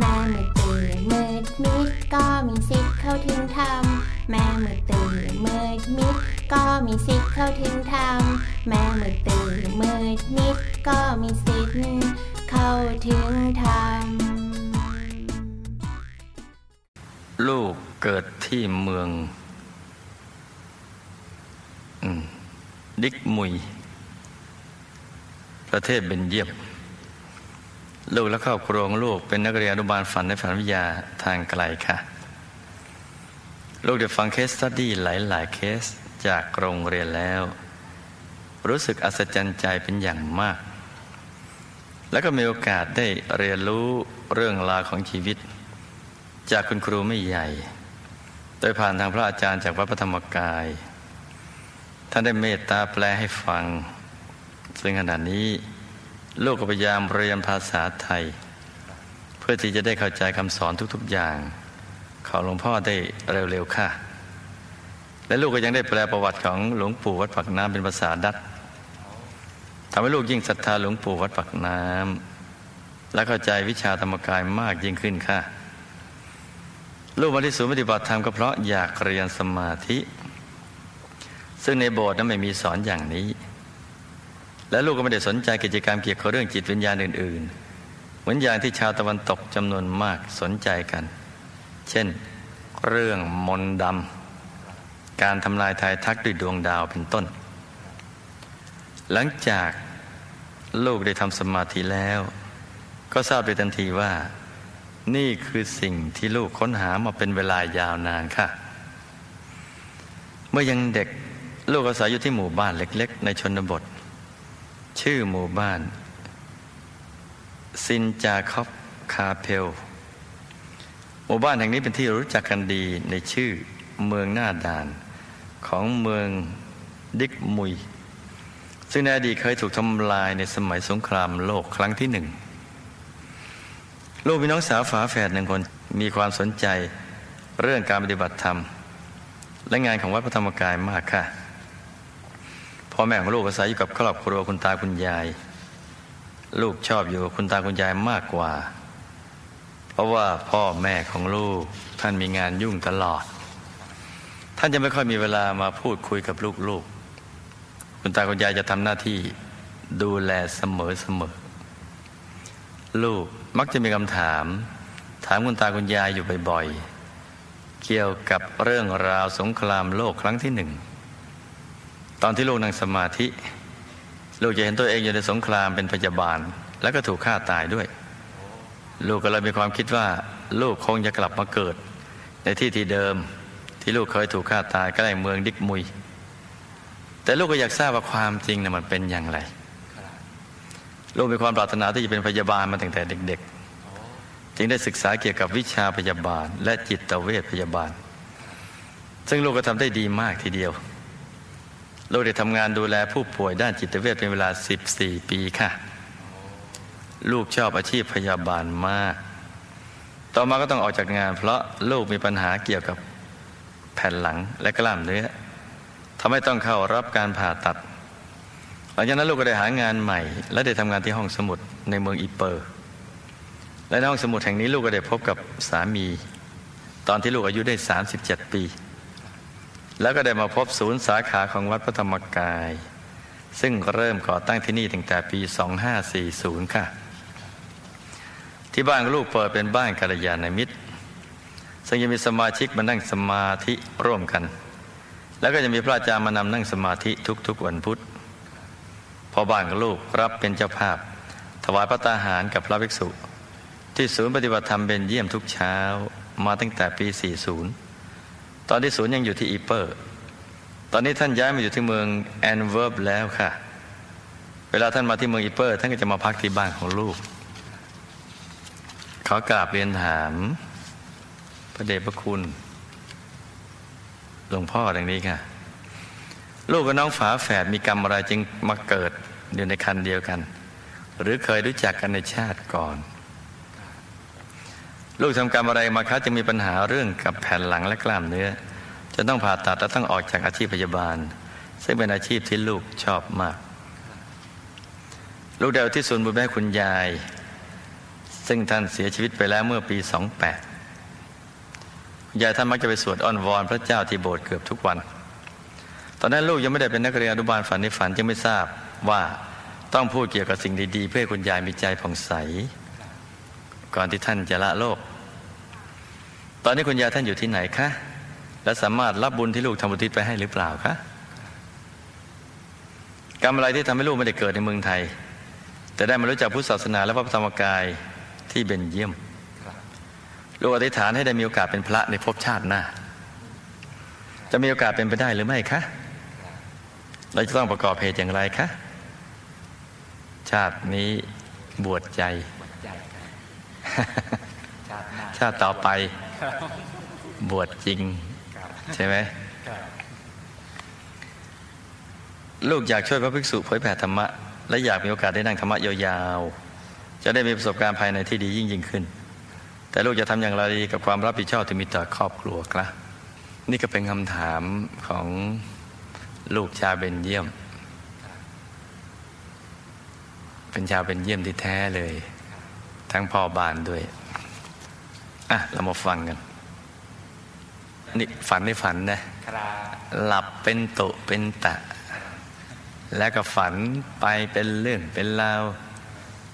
แม่มือตื่นมืดมิดก็มีสิทธิ์เข้าถึงธรรมแม่มือตื่นมืดมิดก็มีสิทธิ์เข้าถึงธรรมแม่มือตื่นมืดมิดก็มีสิทธิ์เข้าถึงธรรมลูกเกิดที่เมืองดิกมุย ประเทศเบนเยียม ลูกและครอบครัวของลูกเป็นนักเรียนอนุบาลฝันในฝันวิทยาทางไกลค่ะ ลูกได้ฟังเคสสตดี้หลาย ๆ เคสจากโรงเรียนแล้ว รู้สึกอัศจรรย์ใจเป็นอย่างมาก แล้วก็มีโอกาสได้เรียนรู้เรื่องราวของชีวิต จากคุณครูไม่ใหญ่ โดยผ่านทางพระอาจารย์จากวัดพระธรรมกาย ท่านได้เมตตาแปลให้ฟัง ซึ่งขณะนี้ ลูกก็พยายามเรียนภาษาไทย เพื่อที่จะได้เข้าใจคำสอนทุกๆอย่าง ของหลวงพ่อได้เร็วๆค่ะ และลูกก็ยังได้แปลประวัติของหลวงปู่วัดปักน้ำเป็นภาษาดัตทำให้ลูกยิ่งศรัทธาหลวงปู่วัดปักน้ำและเข้าใจวิชาธรรมกายมากยิ่งขึ้นค่ะ ลูกมาที่ศูนย์ปฏิบัติธรรมก็เพราะอยากเรียนสมาธิ ซึ่งในโบสถ์นั้นไม่มีสอนอย่างนี้ และลูกก็ไม่ได้สนใจกิจกรรมเกี่ยวกับเรื่องจิตวิญญาณอื่น ๆ เหมือนอย่างที่ชาวตะวันตกจำนวนมากสนใจกัน เช่น เรื่องมนต์ดำการทำลายทายทักด้วยดวงดาวเป็นต้น หลังจากลูกได้ทำสมาธิแล้ว ก็ทราบโดยทันทีว่า นี่คือสิ่งที่ลูกค้นหามาเป็นเวลายาวนานค่ะ เมื่อยังเด็กลูกอาศัยอยู่ที่หมู่บ้านเล็ก ๆ ในชนบท ชื่อหมู่บ้าน ซินจาคอบคาเพล หมู่บ้านแห่งนี้เป็นที่รู้จักกันดีในชื่อเมืองหน้าด่านของเมืองดิกมุย ซึ่งในอดีตเคยถูกทำลายในสมัยสงครามโลกครั้งที่หนึ่งลูกมีน้องสาวฝาแฝดหนึ่งคนมีความสนใจเรื่องการปฏิบัติธรรม และงานของวัดพระธรรมกายมากค่ะ พ่อแม่ของลูกอาศัยอยู่กับครอบครัวคุณตาคุณยาย ลูกชอบอยู่กับคุณตาคุณยายมากกว่า เพราะว่าพ่อแม่ของลูกท่านมีงานยุ่งตลอด ท่านจะไม่ค่อยมีเวลามาพูดคุยกับลูกๆ คุณตาคุณยายจะทำหน้าที่ดูแลเสมอเสมอ ลูกมักจะมีคำถาม ถามคุณตาคุณยายอยู่บ่อยๆ เกี่ยวกับเรื่องราวสงครามโลกครั้งที่หนึ่ง ตอนที่ลูกนั่งสมาธิ ลูกจะเห็นตัวเองอยู่ในสงครามเป็นพยาบาล แล้วก็ถูกฆ่าตายด้วย ลูกก็เลยมีความคิดว่า ลูกคงจะกลับมาเกิด ในที่ที่เดิมที่ลูกเคยถูกฆ่าตายใกล้เมืองดิกมุย แต่ลูกก็อยากทราบว่าความจริงนะมันเป็นอย่างไร ลูกมีความปรารถนาที่จะเป็นพยาบาลมาตั้งแต่เด็ก ๆ จึงได้ศึกษาเกี่ยวกับวิชาพยาบาล และจิตเวชพยาบาล ซึ่งลูกก็ทำได้ดีมากทีเดียว ลูกได้ทำงานดูแลผู้ป่วยด้านจิตเวชเป็นเวลา 14 ปีค่ะ ลูกชอบอาชีพพยาบาลมาก ต่อมาก็ต้องออกจากงาน เพราะลูกมีปัญหาเกี่ยวกับแผ่นหลังและกล้ามเนื้อทำให้ต้องเข้ารับการผ่าตัด หลังจากนั้นลูกก็ได้หางานใหม่ และได้ทำงานที่ห้องสมุดในเมืองอีเปอร์ และในห้องสมุดแห่งนี้ลูกก็ได้พบกับสามี ตอนที่ลูกอายุได้ 37 ปี แล้วก็ได้มาพบศูนย์สาขาของวัดพระธรรมกาย ซึ่งเริ่มก่อตั้งที่นี่ตั้งแต่ปี 2540 ค่ะ ที่บ้านลูกเปิดเป็นบ้านกัลยาณมิตร ซึ่งยังมีสมาชิกมานั่งสมาธิร่วมกัน แล้วก็จะมีพระอาจารย์มานำนั่งสมาธิทุกๆวันพุธพอบ้านลูกรับเป็นเจ้าภาพ ถวายพระตาหารกับพระภิกษุ ที่ศูนย์ปฏิบัติธรรมเป็นเยี่ยมทุกเช้ามาตั้งแต่ปี 40 ตอนที่ศูนย์ยังอยู่ที่อีเปอร์ ตอนนี้ท่านย้ายมาอยู่ที่เมืองแอนต์เวิร์ปแล้วค่ะ เวลาท่านมาที่เมืองอีเปอร์ ท่านก็จะมาพักที่บ้านของลูก ขอกราบเรียนถาม พระเดชพระคุณหลวงพ่อดังนี้ค่ะ ลูกกับน้องฝาแฝดมีกรรมอะไรจึงมาเกิดอยู่ในคันเดียวกัน หรือเคยรู้จักกันในชาติก่อน ลูกทำกรรมอะไรมาคะจึงมีปัญหาเรื่องกับแผ่นหลังและกล้ามเนื้อจะต้องผ่าตัดและต้องออกจากอาชีพพยาบาล ซึ่งเป็นอาชีพที่ลูกชอบมาก ลูกเดาที่ศูนบุญแม่คุณยาย ซึ่งท่านเสียชีวิตไปแล้วเมื่อปี 28ยายท่านมักจะไปสวดอ้อนวอนพระเจ้าที่โบสถ์เกือบทุกวัน ตอนนั้นลูกยังไม่ได้เป็นนักเรียนอนุบาลฝันในฝันจึงไม่ทราบว่าต้องพูดเกี่ยวกับสิ่งดีๆ เพื่อคุณยายมีใจผ่องใส ก่อนที่ท่านจะละโลก ตอนนี้คุณยายท่านอยู่ที่ไหนคะ และสามารถรับบุญที่ลูกทำบุญทิศไปให้หรือเปล่าคะกรรมอะไรที่ทำให้ลูกไม่ได้เกิดในเมืองไทย แต่ได้มารู้จักพุทธศาสนาและพระธรรมกายที่เบนเยี่ยมลูกอธิษฐานให้ได้มีโอกาสเป็นพระในภพชาติหน้า จะมีโอกาสเป็นไปได้หรือไม่คะ เราจะต้องประกอบเหตุอย่างไรคะ ชาตินี้บวชใจ ชาติต่อไปบวชจริง ใช่ไหมลูกอยากช่วยพระภิกษุเผยแผ่ธรรมะ และอยากมีโอกาสได้นั่งธรรมะยาวๆ จะได้มีประสบการณ์ภายในที่ดียิ่งยิ่งขึ้น แต่ลูกจะทำอย่างไรกับความรับผิดชอบที่มีต่อครอบครัวครับนี่ก็เป็นคำถามของลูกชาวเบนเยี่ยม เป็นชาวเบนเยี่ยมที่แท้เลย ทั้งพ่อบานด้วย อะ เรามาฟังกัน นี่ฝันในฝันนะหลับเป็นตุเป็นตะ แล้วก็ฝันไปเป็นเรื่องเป็นราว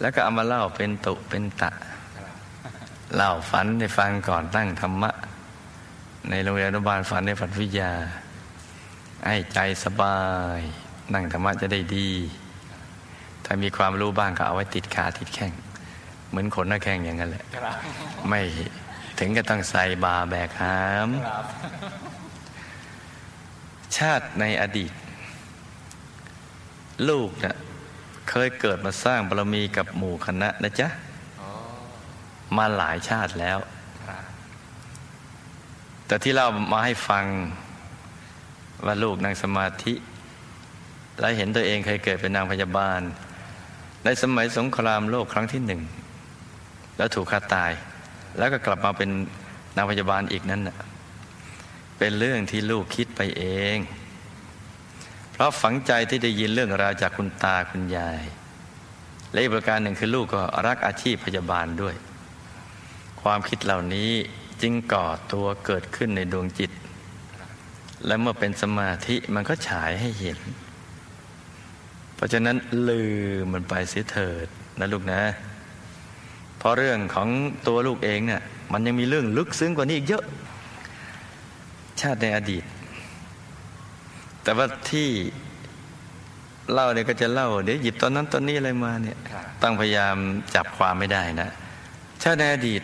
แล้วก็เอามาเล่าเป็นตุเป็นตะ เล่าฝันให้ฟังก่อนตั้งธรรมะ ในโรงเรียนอนุบาลฝันในฝันวิทยา ให้ใจสบาย นั่งธรรมะจะได้ดี ถ้ามีความรู้บ้างก็เอาไว้ติดขาติดแข้ง เหมือนขนหน้าแข้งอย่างนั้นแหละไม่ถึงก็ต้องใส่บาแบกหาม ชาติในอดีต ลูกเนะ่ะเคยเกิดมาสร้างบารมีกับหมู่คณะนะจ๊ะมาหลายชาติแล้ว แต่ที่เรามาให้ฟังว่าลูกนั่งสมาธิ และเห็นตัวเองเคยเกิดเป็นนางพยาบาล ในสมัยสงครามโลกครั้งที่หนึ่ง แล้วถูกฆ่าตาย แล้วก็กลับมาเป็นนางพยาบาลอีกนั่นน่ะเป็นเรื่องที่ลูกคิดไปเอง เพราะฝังใจที่ได้ยินเรื่องราวจากคุณตาคุณยาย และอีกประการหนึ่งคือลูกก็รักอาชีพพยาบาลด้วย ความคิดเหล่านี้จึงก่อตัวเกิดขึ้นในดวงจิต และเมื่อเป็นสมาธิมันก็ฉายให้เห็น เพราะฉะนั้นลืมมันไปเสียเถิดนะลูกนะ ราะเรื่องของตัวลูกเองเนี่ยมันยังมีเรื่องลึกซึ้งกว่านี้อีกเยอะ ชาติในอดีต แต่ว่าที่เล่าเนี่ยก็จะเล่าเดี๋ยวหยิบตอนนั้นตอนนี้อะไรมาเนี่ยต้องพยายามจับความไม่ได้นะ ชาติในอดีต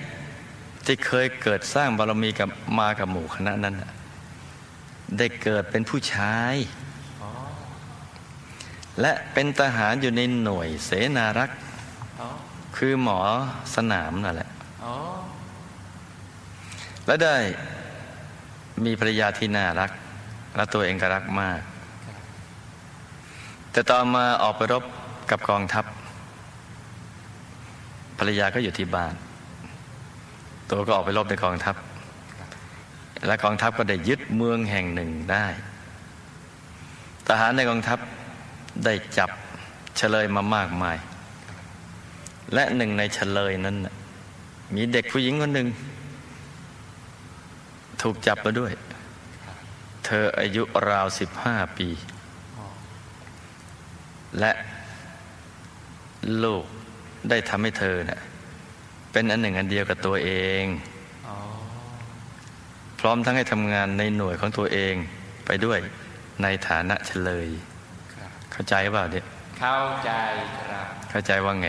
ที่เคยเกิดสร้างบารมีกับมากับหมู่คณะนั้นได้เกิดเป็นผู้ชายและเป็นทหารอยู่ในหน่วยเสนารักษ์ คือหมอสนามนั่นแหละและได้มีภรรยาที่น่ารัก และตัวเองก็รักมาก แต่ต่อมาออกไปรบกับกองทัพ ภรรยาก็อยู่ที่บ้าน ตัวก็ออกไปรบในกองทัพ และกองทัพก็ได้ยึดเมืองแห่งหนึ่งได้ ทหารในกองทัพได้จับเฉลยมามากมาย และหนึ่งในเฉลยนั้น มีเด็กผู้หญิงคนหนึ่ง ถูกจับมาด้วย เธออายุราวสิบห้าปี และลูกได้ทำให้เธอเนะ่ยเป็นอันหนึ่งอันเดียวกับตัวเองพร้อมทั้งให้ทำงานในหน่วยของตัวเองไปด้วยในฐานะเฉลย เข้าใจเปล่าเนี่ยเข้าใจครับ เข้าใจว่าไง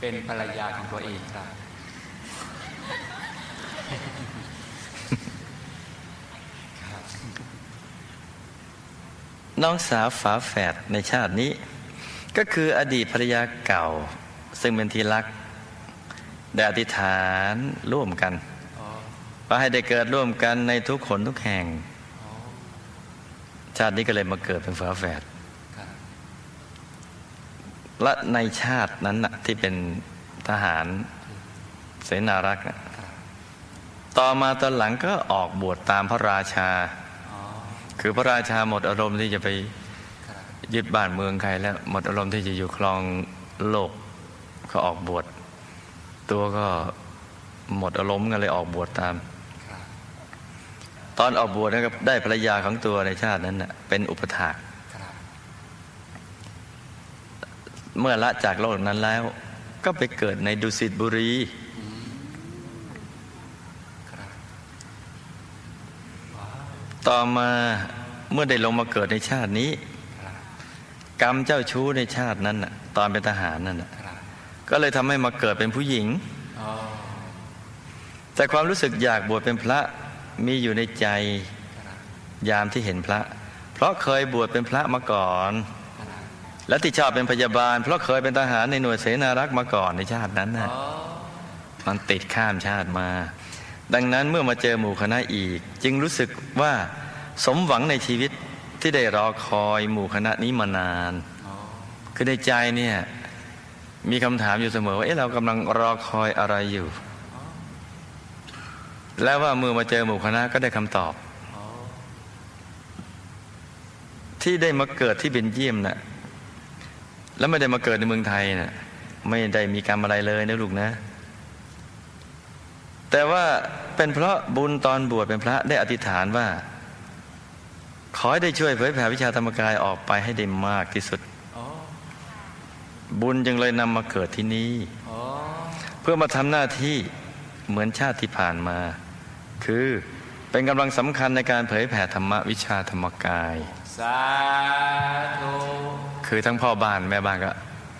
เป็นภรรยาของตัวเองครับ น้องสาวฝาแฝดในชาตินี้ ก็คืออดีตภรรยาเก่า ซึ่งเป็นที่รัก ได้อธิษฐานร่วมกันว่าให้ได้เกิดร่วมกันในทุกขนทุกแห่ง ชาตินี้ก็เลยมาเกิดเป็นฝาแฝด และในชาตินั้นนะที่เป็นทหารเสนารักษ์น่ะต่อมาตอนหลังก็ออกบวชตามพระราชา คือพระราชาหมดอารมณ์ที่จะไปยึดบ้านเมืองใครแล้ว หมดอารมณ์ที่จะอยู่ครองโลกเขาออกบวชตัวก็หมดอารมณ์กันเลยออกบวชตามครับตอนออกบวชนะครับได้ภรรยาของตัวในชาตินั้นน่ะเป็นอุปถาก ครับ เมื่อละจากโลกนั้นแล้ว ก็ไปเกิดในดุสิตบุรีต่อมาเมื่อได้ลงมาเกิดในชาตินี้ กรรมเจ้าชู้ในชาตินั้นน่ะ ตอนเป็นทหารนั่นน่ะก็เลยทำให้มาเกิดเป็นผู้หญิงแต่ความรู้สึกอยากบวชเป็นพระมีอยู่ในใจยามที่เห็นพระ เพราะเคยบวชเป็นพระมาก่อน และที่ชอบเป็นพยาบาล เพราะเคยเป็นทหารในหน่วยเสนารักษ์มาก่อนในชาตินั้นอ๋น่ะอมันติดข้ามชาติมา ดังนั้นเมื่อมาเจอหมู่คณะอีก จึงรู้สึกว่าสมหวังในชีวิตที่ได้รอคอยหมู่คณะนี้มานานอ๋อคือในใจเนี่ยมีคำถามอยู่เสมอว่าเอ๊ะเรากำลังรอคอยอะไรอยู่ แล้วว่าเมื่อมาเจอหมู่คณะก็ได้คำตอบอ๋อที่ได้มาเกิดที่เบนเยียมน่ะ แล้วไม่ได้มาเกิดในเมืองไทยน่ะไม่ได้มีกรรมอะไรเลยนะลูกนะ แต่ว่าเป็นเพราะบุญตอนบวชเป็นพระได้อธิษฐานว่า ขอให้ได้ช่วยเผยแผ่วิชาธรรมกายออกไปให้ได้มากที่สุด บุญจึงเลยนำมาเกิดที่นี่เพื่อมาทำหน้าที่เหมือนชาติที่ผ่านมา คือเป็นกำลังสำคัญในการเผยแผ่ธรรมวิชาธรรมกาย สาธุ คือทั้งพ่อบ้านแม่บ้านก็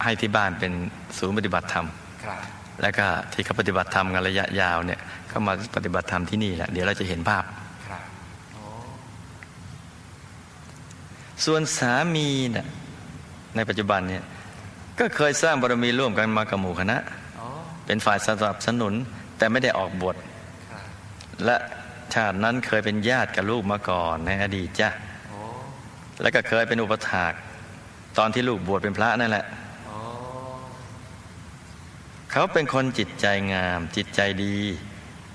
ให้ที่บ้านเป็นศูนย์ปฏิบัติธรรมครับแล้วก็ที่เขาปฏิบัติธรรมกันระยะยาวเนี่ยก็มาปฏิบัติธรรมที่นี่แหละเดี๋ยวเราจะเห็นภาพครับโอ้ส่วนสามีน่ะในปัจจุบันเนี่ยก็เคยสร้างบารมีร่วมกันมากับหมู่คณะอ๋อเป็นฝ่ายสนับสนุนแต่ไม่ได้ออกบทครับและชาตินั้นเคยเป็นญาติกับลูกมาก่อนในอดีตจ้ะโอ้แล้วก็เคยเป็นอุปถาก ตอนที่ลูกบวชเป็นพระนั่นแหละเขาเป็นคนจิตใจงาม จิตใจดี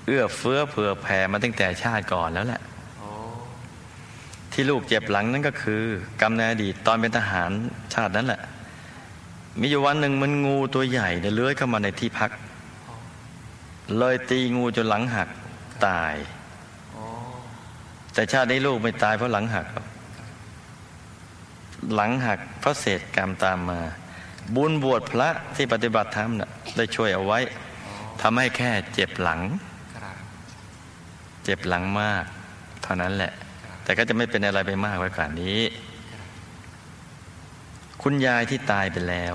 เอื้อเฟื้อเผื่อแผ่มาตั้งแต่ชาติก่อนแล้วแหละที่ลูกเจ็บหลังนั่นก็คือ กรรมในอดีตตอนเป็นทหารชาตินั้นแหละ มีอยู่วันหนึ่งมันงูตัวใหญ่เนี่ยเลื้อยเข้ามาในที่พัก เลยตีงูจนหลังหักตาย แต่ชาตินี้ลูกไม่ตายเพราะหลังหักหรอก หลังหักเพราะเศษกรรมตามมา บุญบวชพระที่ปฏิบัติธรรมน่ะได้ช่วยเอาไว้ทำให้แค่เจ็บหลัง เจ็บหลังมาก เท่านั้นแหละ แต่ก็จะไม่เป็นอะไรไปมากไว้กว่านี้ คุณยายที่ตายไปแล้ว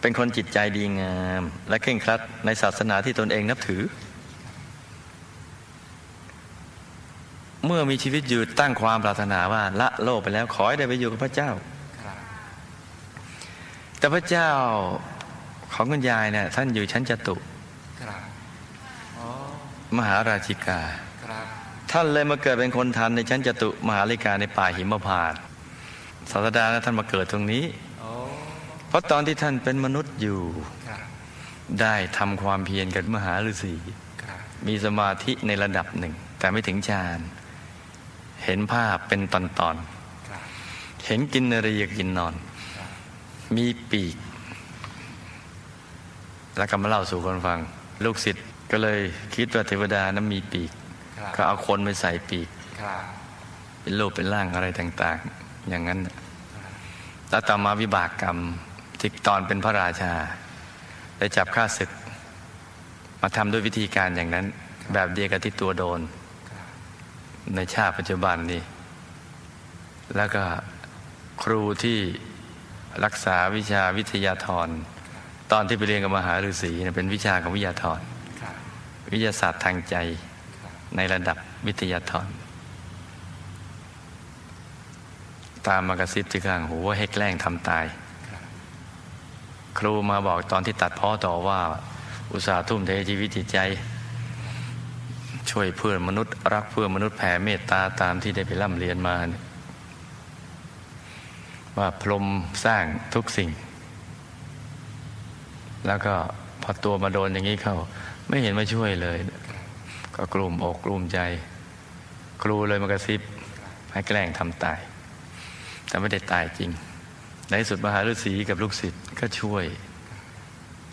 เป็นคนจิตใจดีงาม และเคร่งครัดในศาสนาที่ตนเองนับถือ เมื่อมีชีวิตอยู่ตั้งความปรารถนาว่าละโลกไปแล้วขอให้ได้ไปอยู่กับพระเจ้า แต่พระเจ้าของคุณยายเนี่ยท่านอยู่ชั้นจตุมหาราชิกา ท่านเลยมาเกิดเป็นคนทันในชั้นจตุมหาลิกาในป่าหิมพานต์ศาสดานะท่านมาเกิดตรงนี้เพราะตอนที่ท่านเป็นมนุษย์อยู่ ได้ทำความเพียรกับมหาฤาษีมีสมาธิในระดับหนึ่ง แต่ไม่ถึงฌาน เห็นภาพเป็นตอนครับๆเห็นกินนรียกินนอนครับมีปีก แล้วก็มาเล่าสู่คนฟัง ลูกศิษย์ก็เลยคิดว่าเทวดานั้นมีปีกครับก็เอาคนไปใส่ปีกครับเป็นรูปเป็นร่างอะไรต่าง ๆ อย่างนั้นน่ะแล้วต่อมาวิบากกรรมที่ตอนเป็นพระราชา ได้จับข้าศึก มาทำด้วยวิธีการอย่างนั้น แบบเดียวกับที่ตัวโดน ในชาติปัจจุบันนี้ แล้วก็ครูที่รักษาวิชาวิทยาธร ตอนที่ไปเรียนกับมหาฤาษีเป็นวิชาของวิทยาธร วิทยาศาสตร์ทางใจในระดับวิทยาธร ตามมากระซิบที่ข้างหูว่าให้แกล้งทำตาย ครูมาบอกตอนที่ตัดพ้อต่อว่า อุตสาห์ทุ่มเทชีวิตจิตใจ ช่วยเพื่อนมนุษย์ รักเพื่อนมนุษย์แผ่เมตตาตามที่ได้ไปร่ำเรียนมาว่าพรมสร้างทุกสิ่ง แล้วก็พอตัวมาโดนอย่างนี้เข้า ไม่เห็นมาช่วยเลย ก็กลุ่มอกกลุ่มใจ ครูเลยมากระซิบให้แกล้งทำตาย แต่ไม่ได้ตายจริง ในสุดมหาฤาษีกับลูกศิษย์ก็ช่วย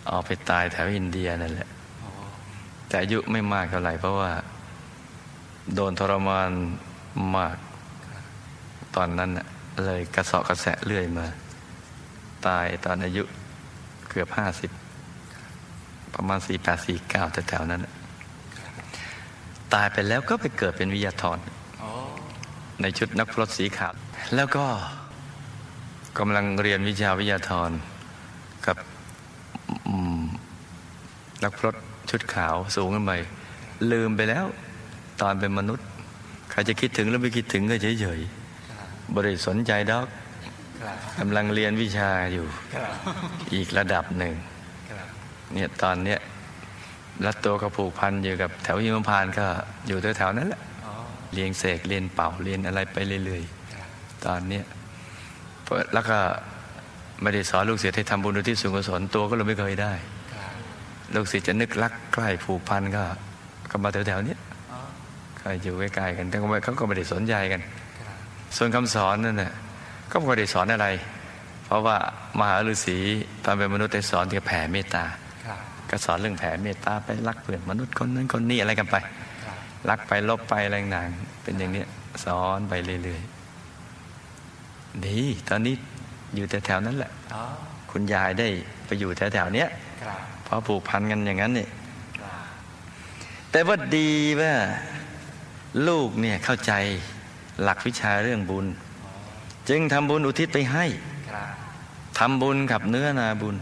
ออกไปตายแถวอินเดียนั่นแหละ แต่อายุไม่มากเท่าไหร่เพราะว่า โดนทรมานมากตอนนั้นเลยกระสอบกระแสะเรื่อยมา ตายตอนอายุเกือบห้าสิบประมาณสี่แปดสี่เก้าแถวๆนั้น ตายไปแล้วก็ไปเกิดเป็นวิทยาธรอ๋อในชุดนักพรตสีขาวแล้วก็กำลังเรียนวิชาวิทยาธรกับนักพรต ชุดขาวสูงขึ้นไปลืมไปแล้ว ตอนเป็นมนุษย์ ใครจะคิดถึงหรือไม่คิดถึงก็เฉยครับๆบริสนใจดอกกำลังเรียนวิชาอยู่ อีกระดับหนึ่งเนี่ยตอนเนี้ยรัดตัวกับผูกพันอยู่กับแถวยิมพานก็อยู่แถวๆนั้นแหละเรียนเสกเรียนเป่าเรียนอะไรไปเรื่อยๆตอนเนี้ยแล้วก็ไม่ได้สอนลูกศิษย์ให้ทำบุญอุทิศส่วนกุศลตัวก็เลยไม่เคยได้ ลูกศิษย์จะนึกรักใกล้ผูกพันก็ก็มาแถวๆเนี้ยอ๋อก็อยู่ใกล้ๆกันแต่ก็ไม่เขาก็ไม่ได้สนใจกันครับส่วนคำสอนนั่นน่ะก็ไม่ได้สอนอะไร เพราะว่ามหาฤาษีตอนเป็นมนุษย์ได้สอนเกี่ยวกับแผ่เมตตาครับก็สอนเรื่องแผ่เมตตาไปรักเพื่อนมนุษย์คนนั้นคนนี้อะไรกันไปครับรักไปลบไปอะไรต่างๆเป็นอย่างเนี้ยสอนไปเรื่อยๆดีตอนนี้อยู่แถวๆนั้นแหละอ๋อคุณยายได้ไปอยู่แถวๆเนี้ยครับ เพราะผูกพันกันอย่างนั้นนี่ครับแต่ว่าดีว่าลูกเนี่ยเข้าใจหลักวิชาเรื่องบุญ จึงทำบุญอุทิศไปให้ครับทำบุญกับเนื้อนาบุญ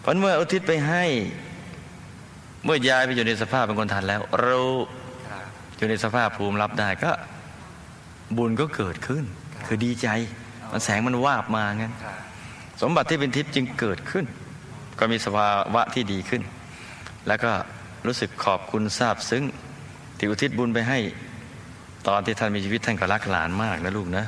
เพราะเมื่ออุทิศไปให้ เมื่อยายไปอยู่ในสภาพเป็นคนทันแล้วรู้ครับอยู่ในสภาพภูมิรับได้ก็บุญก็เกิดขึ้น คือดีใจ มันแสงมันวาบมางั้นครับสมบัติที่เป็นทิพย์จึงเกิดขึ้น ก็มีสภาวะที่ดีขึ้น แล้วก็รู้สึกขอบคุณทราบซึ้งที่อุทิศบุญไปให้ ตอนที่ท่านมีชีวิตท่านก็รักหลานมากนะลูกนะ